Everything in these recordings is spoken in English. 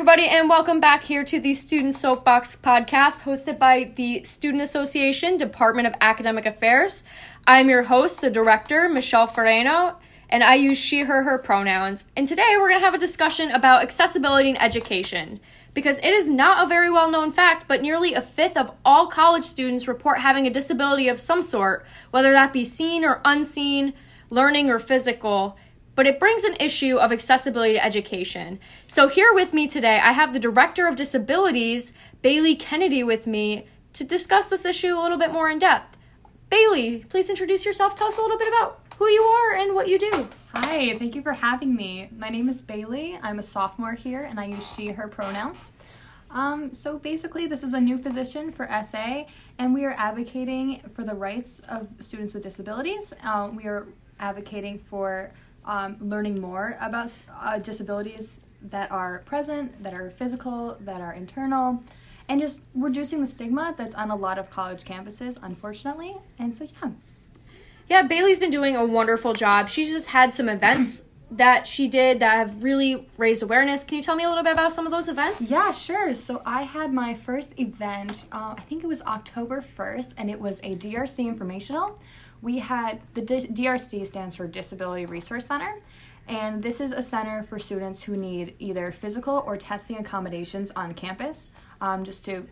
everybody, and welcome back here to the Student Soapbox podcast hosted by the Student Association, Department of Academic Affairs. I'm your host, the director, Michelle Ferrano, and I use she, her, her pronouns. And today we're going to have a discussion about accessibility in education. Because it is not a very well known fact, but nearly a fifth of all college students report having a disability of some sort, whether that be seen or unseen, learning or physical but it brings an issue of accessibility to education. So, here with me today, I have the Director of Disabilities, Bailey Kennedy, with me to discuss this issue a little bit more in depth. Bailey, please introduce yourself. Tell us a little bit about who you are and what you do. Hi, thank you for having me. My name is Bailey. I'm a sophomore here and I use she, her pronouns. Um, so basically, this is a new position for SA, and we are advocating for the rights of students with disabilities. Uh, we are advocating for um, learning more about uh, disabilities that are present, that are physical, that are internal, and just reducing the stigma that's on a lot of college campuses, unfortunately. And so, yeah. Yeah, Bailey's been doing a wonderful job. She's just had some events that she did that have really raised awareness. Can you tell me a little bit about some of those events? Yeah, sure. So I had my first event, uh, I think it was October 1st, and it was a DRC informational we had the DRC stands for Disability Resource Center, and this is a center for students who need either physical or testing accommodations on campus, um, just to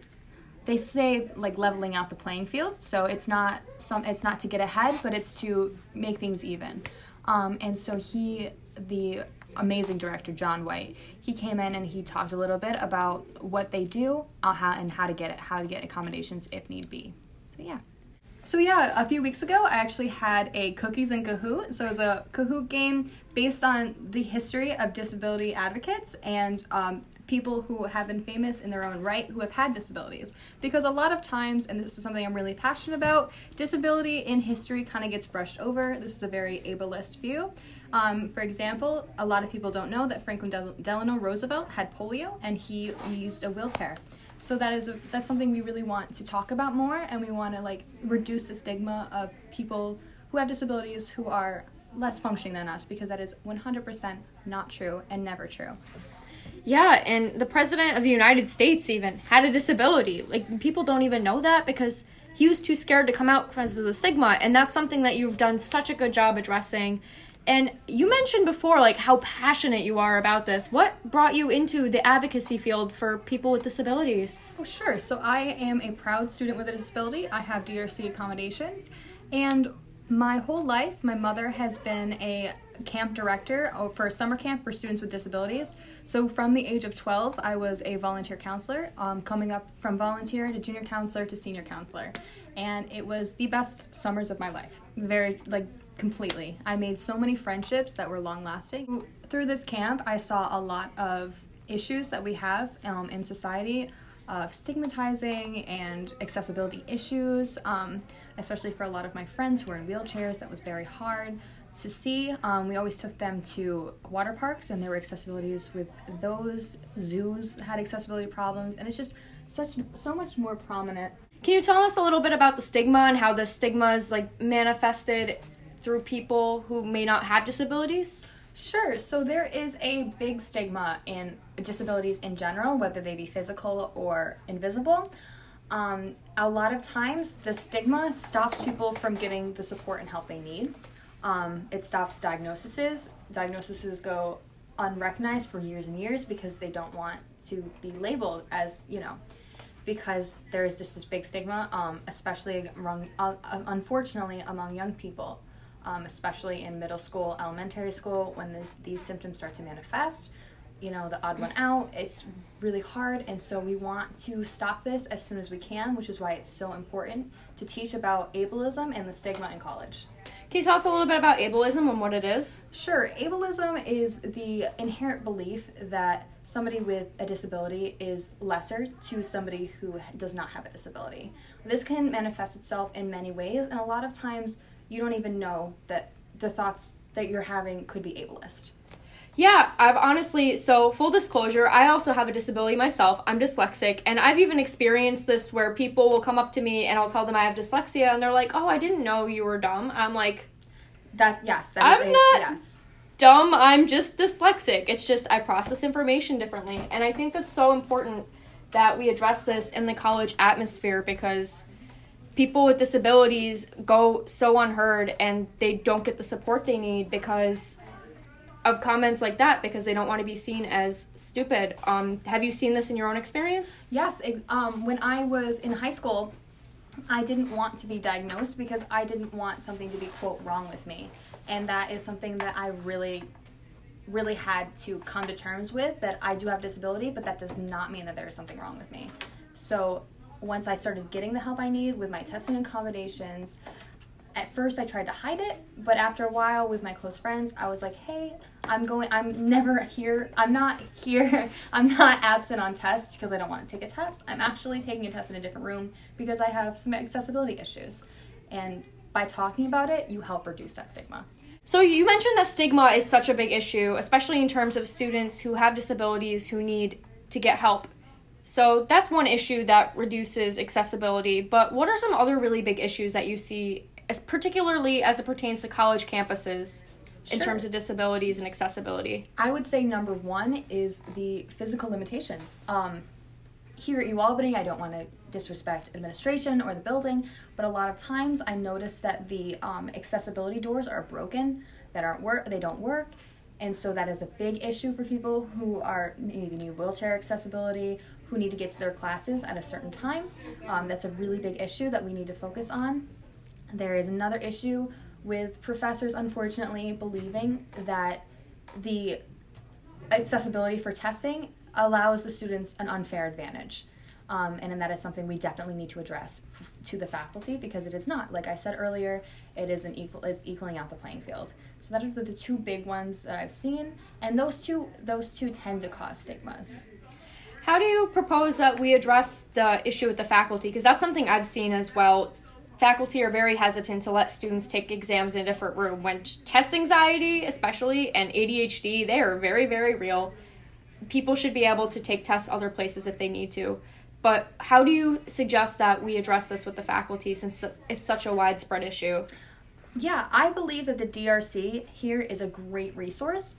they say like leveling out the playing field. So it's not some it's not to get ahead, but it's to make things even. Um, and so he, the amazing director John White, he came in and he talked a little bit about what they do, uh, how, and how to get it, how to get accommodations if need be. So yeah. So yeah, a few weeks ago, I actually had a Cookies and Kahoot. So it was a Kahoot game based on the history of disability advocates and um, people who have been famous in their own right who have had disabilities. Because a lot of times, and this is something I'm really passionate about, disability in history kind of gets brushed over. This is a very ableist view. Um, for example, a lot of people don't know that Franklin Delano Roosevelt had polio and he used a wheelchair. So that is a, that's something we really want to talk about more, and we want to like reduce the stigma of people who have disabilities who are less functioning than us because that is 100% not true and never true. Yeah, and the president of the United States even had a disability. Like people don't even know that because he was too scared to come out because of the stigma, and that's something that you've done such a good job addressing and you mentioned before, like, how passionate you are about this. What brought you into the advocacy field for people with disabilities? Oh, sure. So, I am a proud student with a disability. I have DRC accommodations. And my whole life, my mother has been a camp director oh, for a summer camp for students with disabilities. So, from the age of 12, I was a volunteer counselor, um, coming up from volunteer to junior counselor to senior counselor. And it was the best summers of my life. Very, like, completely. I made so many friendships that were long lasting. Through this camp, I saw a lot of issues that we have um, in society of stigmatizing and accessibility issues, um, especially for a lot of my friends who are in wheelchairs. That was very hard to see. Um, we always took them to water parks, and there were accessibilities with those. Zoos had accessibility problems, and it's just such so much more prominent. Can you tell us a little bit about the stigma and how the stigma is like manifested through people who may not have disabilities? Sure. So there is a big stigma in disabilities in general, whether they be physical or invisible. Um, a lot of times, the stigma stops people from getting the support and help they need. Um, it stops diagnoses. Diagnoses go unrecognized for years and years because they don't want to be labeled as, you know, because there is just this big stigma, um, especially among, uh, unfortunately, among young people um, especially in middle school, elementary school, when this, these symptoms start to manifest. You know, the odd one out, it's really hard, and so we want to stop this as soon as we can, which is why it's so important to teach about ableism and the stigma in college. Can you tell us a little bit about ableism and what it is? Sure. Ableism is the inherent belief that somebody with a disability is lesser to somebody who does not have a disability. This can manifest itself in many ways, and a lot of times you don't even know that the thoughts that you're having could be ableist. Yeah, I've honestly, so full disclosure, I also have a disability myself. I'm dyslexic, and I've even experienced this where people will come up to me and I'll tell them I have dyslexia, and they're like, oh, I didn't know you were dumb. I'm like, that, yes, that is I'm a, not, yes. dumb. I'm just dyslexic. It's just I process information differently. And I think that's so important that we address this in the college atmosphere because people with disabilities go so unheard and they don't get the support they need because of comments like that because they don't want to be seen as stupid. Um, have you seen this in your own experience? Yes. Um, when I was in high school, I didn't want to be diagnosed because I didn't want something to be, quote, wrong with me. And that is something that I really, really had to come to terms with that I do have disability, but that does not mean that there is something wrong with me. So once I started getting the help I need with my testing accommodations, at first I tried to hide it, but after a while with my close friends, I was like, "Hey, I'm going I'm never here. I'm not here. I'm not absent on tests because I don't want to take a test. I'm actually taking a test in a different room because I have some accessibility issues." And by talking about it, you help reduce that stigma. So you mentioned that stigma is such a big issue, especially in terms of students who have disabilities who need to get help. So that's one issue that reduces accessibility, but what are some other really big issues that you see as particularly as it pertains to college campuses in terms of disabilities and accessibility? I would say number one is the physical limitations. Um, here at UAlbany, I don't want to disrespect administration or the building, but a lot of times I notice that the um, accessibility doors are broken, that aren't work, they don't work, and so that is a big issue for people who are maybe need wheelchair accessibility, who need to get to their classes at a certain time. Um, that's a really big issue that we need to focus on. There is another issue with professors, unfortunately, believing that the accessibility for testing allows the students an unfair advantage. Um, and that is something we definitely need to address f- to the faculty because it is not. Like I said earlier, it is an equal. It's equaling out the playing field. So that are the, two big ones that I've seen, and those two those two tend to cause stigmas. How do you propose that we address the issue with the faculty? Because that's something I've seen as well. Faculty are very hesitant to let students take exams in a different room when test anxiety, especially, and ADHD, they are very, very real. People should be able to take tests other places if they need to. But how do you suggest that we address this with the faculty since it's such a widespread issue? Yeah, I believe that the DRC here is a great resource,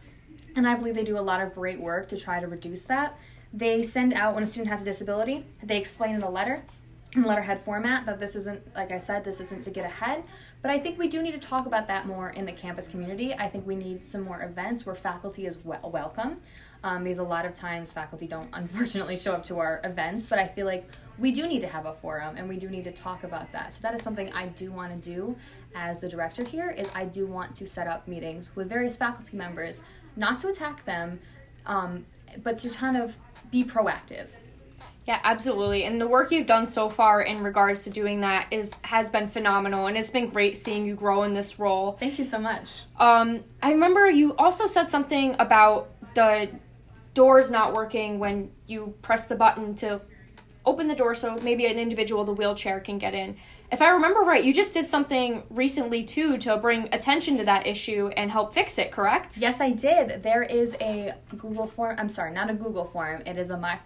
and I believe they do a lot of great work to try to reduce that. They send out when a student has a disability, they explain in the letter, in letterhead format, that this isn't, like I said, this isn't to get ahead. But I think we do need to talk about that more in the campus community. I think we need some more events where faculty is wel- welcome. Um, because a lot of times faculty don't unfortunately show up to our events, but I feel like we do need to have a forum and we do need to talk about that. So that is something I do want to do as the director here is I do want to set up meetings with various faculty members, not to attack them, um, but to kind of be proactive. Yeah, absolutely. And the work you've done so far in regards to doing that is has been phenomenal and it's been great seeing you grow in this role. Thank you so much. Um I remember you also said something about the doors not working when you press the button to open the door so maybe an individual with a wheelchair can get in. If I remember right, you just did something recently too to bring attention to that issue and help fix it, correct? Yes, I did. There is a Google form. I'm sorry, not a Google form. It is a my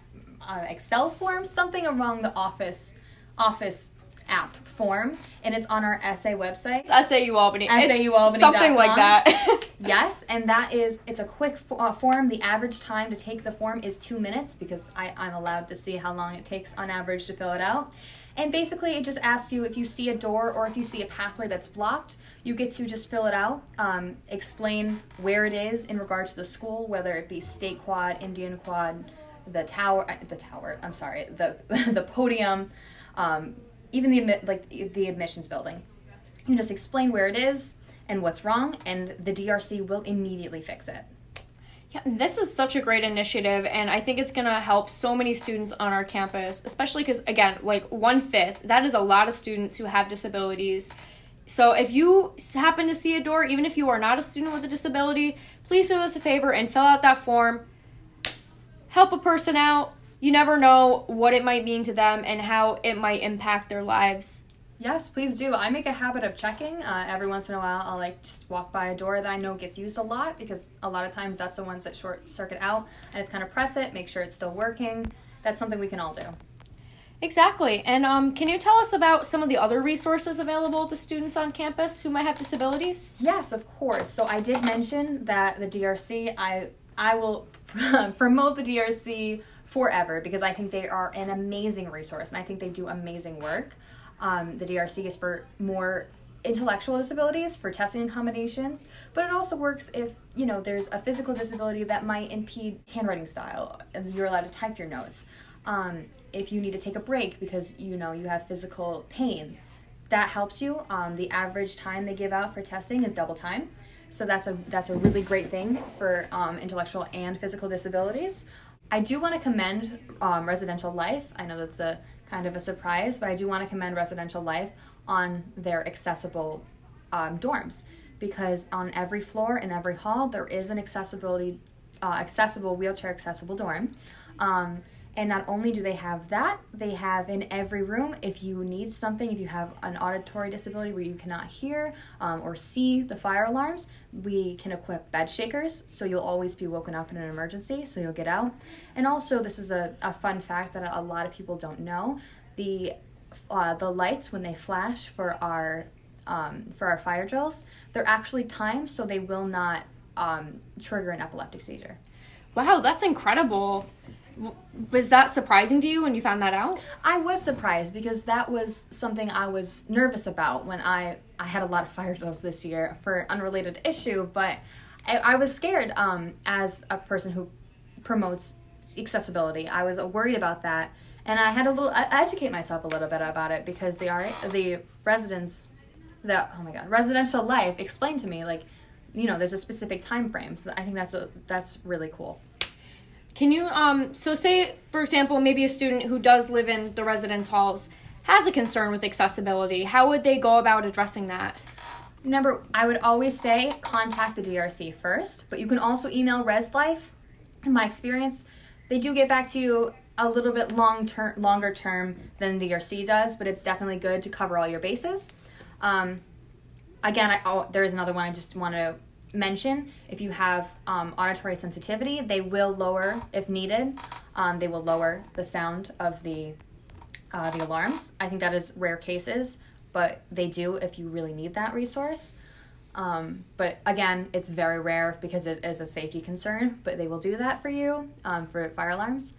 uh, Excel form, something along the Office Office app form, and it's on our SA website. It's SAU Albany. SAU SAUAlbany.com. Something like that. Yes, and that is it's a quick fo- uh, form. The average time to take the form is two minutes because I, I'm allowed to see how long it takes on average to fill it out. And basically, it just asks you if you see a door or if you see a pathway that's blocked, you get to just fill it out, um, explain where it is in regards to the school, whether it be State Quad, Indian Quad, the tower, uh, the tower. I'm sorry, the the podium, um, even the like the admissions building. You just explain where it is and what's wrong, and the DRC will immediately fix it. Yeah, this is such a great initiative, and I think it's gonna help so many students on our campus, especially because, again, like one fifth, that is a lot of students who have disabilities. So if you happen to see a door, even if you are not a student with a disability, please do us a favor and fill out that form. Help a person out. You never know what it might mean to them and how it might impact their lives. Yes, please do. I make a habit of checking. Uh, every once in a while, I'll like just walk by a door that I know gets used a lot because a lot of times that's the ones that short circuit out. I just kind of press it, make sure it's still working. That's something we can all do. Exactly. And um, can you tell us about some of the other resources available to students on campus who might have disabilities? Yes, of course. So I did mention that the DRC, I I will promote the DRC forever because I think they are an amazing resource and I think they do amazing work. Um, the DRC is for more intellectual disabilities for testing accommodations, but it also works if you know there's a physical disability that might impede handwriting style and you're allowed to type your notes. Um, if you need to take a break because you know you have physical pain, that helps you. Um, the average time they give out for testing is double time, so that's a that's a really great thing for um, intellectual and physical disabilities. I do want to commend um, Residential Life. I know that's a kind of a surprise, but I do want to commend Residential Life on their accessible um, dorms because on every floor in every hall there is an accessibility uh, accessible wheelchair accessible dorm. Um, and not only do they have that, they have in every room, if you need something, if you have an auditory disability where you cannot hear um, or see the fire alarms, we can equip bed shakers so you'll always be woken up in an emergency, so you'll get out. And also, this is a, a fun fact that a lot of people don't know the, uh, the lights, when they flash for our, um, for our fire drills, they're actually timed so they will not um, trigger an epileptic seizure. Wow, that's incredible was that surprising to you when you found that out? I was surprised because that was something I was nervous about when I I had a lot of fire drills this year for an unrelated issue, but I, I was scared um, as a person who promotes accessibility. I was worried about that, and I had a little I educate myself a little bit about it because the art the residents the oh my god residential life explained to me like you know there's a specific time frame so i think that's a that's really cool can you um so say for example maybe a student who does live in the residence halls has a concern with accessibility. How would they go about addressing that? Number I would always say contact the DRC first, but you can also email ResLife. In my experience, they do get back to you a little bit long term longer term than the DRC does, but it's definitely good to cover all your bases. Um, again, I, oh, there is another one I just want to mention if you have um, auditory sensitivity, they will lower, if needed, um, they will lower the sound of the uh, the alarms. I think that is rare cases, but they do if you really need that resource. Um, but again, it's very rare because it is a safety concern, but they will do that for you um, for fire alarms.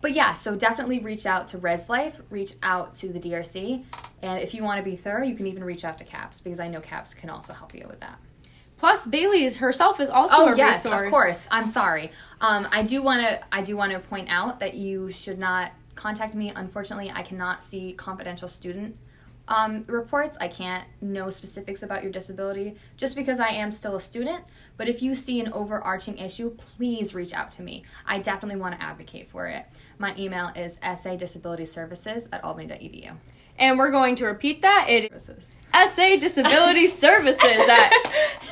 But yeah, so definitely reach out to Res Life, reach out to the DRC, and if you want to be thorough, you can even reach out to CAPS because I know CAPS can also help you with that. Plus, Bailey's herself is also oh, a yes, resource. of course. I'm sorry. Um, I do want to. I do want to point out that you should not contact me. Unfortunately, I cannot see confidential student um, reports. I can't know specifics about your disability just because I am still a student. But if you see an overarching issue, please reach out to me. I definitely want to advocate for it. My email is sadisabilityservices at albany.edu. And we're going to repeat that. It is SA Disability Services at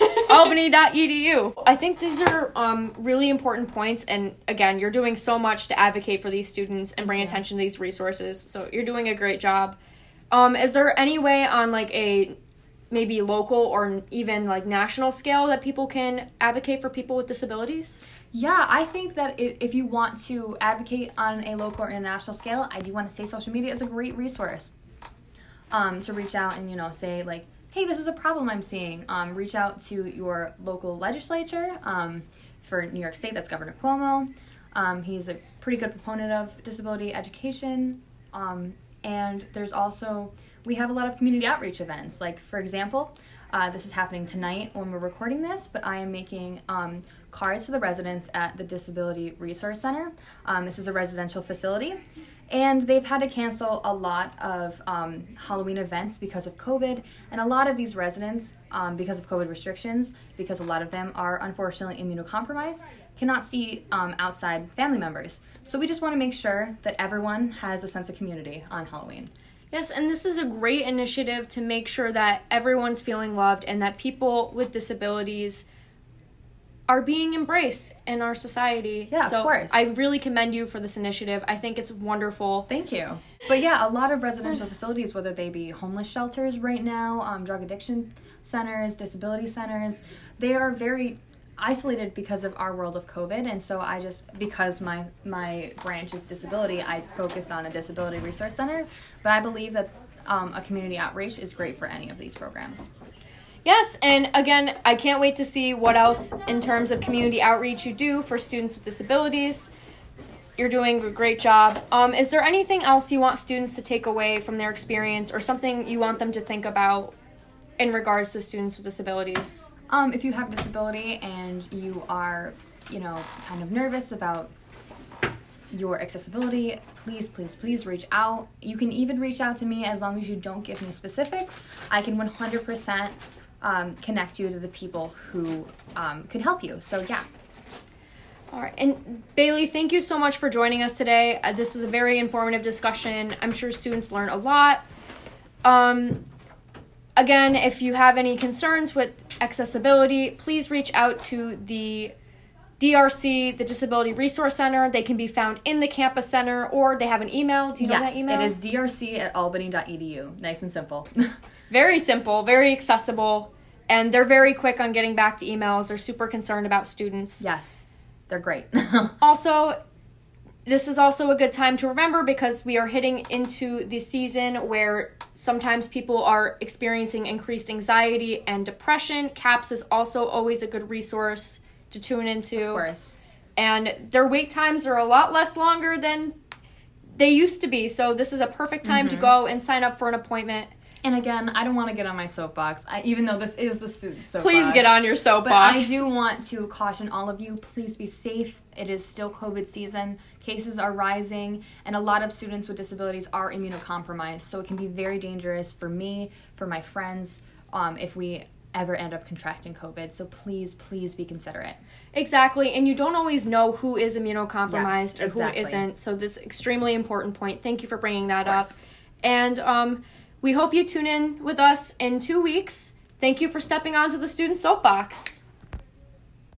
albany.edu. I think these are um, really important points. And again, you're doing so much to advocate for these students and bring yeah. attention to these resources. So you're doing a great job. Um, is there any way on like a maybe local or even like national scale that people can advocate for people with disabilities? Yeah, I think that if you want to advocate on a local or international scale, I do want to say social media is a great resource um, to reach out and you know say like hey this is a problem i'm seeing. Um, reach out to your local legislature um, for new york state that's governor cuomo. Um, he's a pretty good proponent of disability education. Um, and there's also we have a lot of community outreach events. Like for example uh, this is happening tonight when we're recording this but i am making um, cards for the residents at the disability resource center. This is a residential facility and they've had to cancel a lot of um, Halloween events because of COVID. And a lot of these residents, um, because of COVID restrictions, because a lot of them are unfortunately immunocompromised, cannot see um, outside family members. So we just want to make sure that everyone has a sense of community on Halloween. Yes, and this is a great initiative to make sure that everyone's feeling loved and that people with disabilities are being embraced in our society. Yeah, so of course. I really commend you for this initiative. I think it's wonderful. Thank you. But yeah, a lot of residential facilities, whether they be homeless shelters right now, um, drug addiction centers, disability centers, they are very isolated because of our world of COVID, and so I just because my my branch is disability, I focused on a disability resource center. But I believe that um, a community outreach is great for any of these programs. Yes, and again, I can't wait to see what else in terms of community outreach you do for students with disabilities. You're doing a great job. Um, is there anything else you want students to take away from their experience or something you want them to think about in regards to students with disabilities? Um, if you have a disability and you are, you know, kind of nervous about your accessibility, please, please, please reach out. You can even reach out to me as long as you don't give me specifics. I can 100% um, connect you to the people who um, could help you. So, yeah. All right. And Bailey, thank you so much for joining us today. Uh, this was a very informative discussion. I'm sure students learned a lot. Um, again, if you have any concerns with accessibility, please reach out to the DRC, the Disability Resource Center. They can be found in the campus center or they have an email. Do you know yes, that email? it is drc at albany.edu. Nice and simple. very simple, very accessible, and they're very quick on getting back to emails. They're super concerned about students. yes, they're great. Also, this is also a good time to remember because we are hitting into the season where sometimes people are experiencing increased anxiety and depression. CAPS is also always a good resource to tune into. of course. And their wait times are a lot less longer than they used to be. So this is a perfect time Mm-hmm. to go and sign up for an appointment. And again, I don't want to get on my soapbox, I, even though this is the soapbox. Please get on your soapbox. But. I do want to caution all of you please be safe. It is still COVID season. Cases are rising, and a lot of students with disabilities are immunocompromised. So it can be very dangerous for me, for my friends, um, if we ever end up contracting COVID. So please, please be considerate. Exactly, and you don't always know who is immunocompromised Yes, or exactly. who isn't. So this extremely important point. Thank you for bringing that up. And um, we hope you tune in with us in two weeks. Thank you for stepping onto the student soapbox.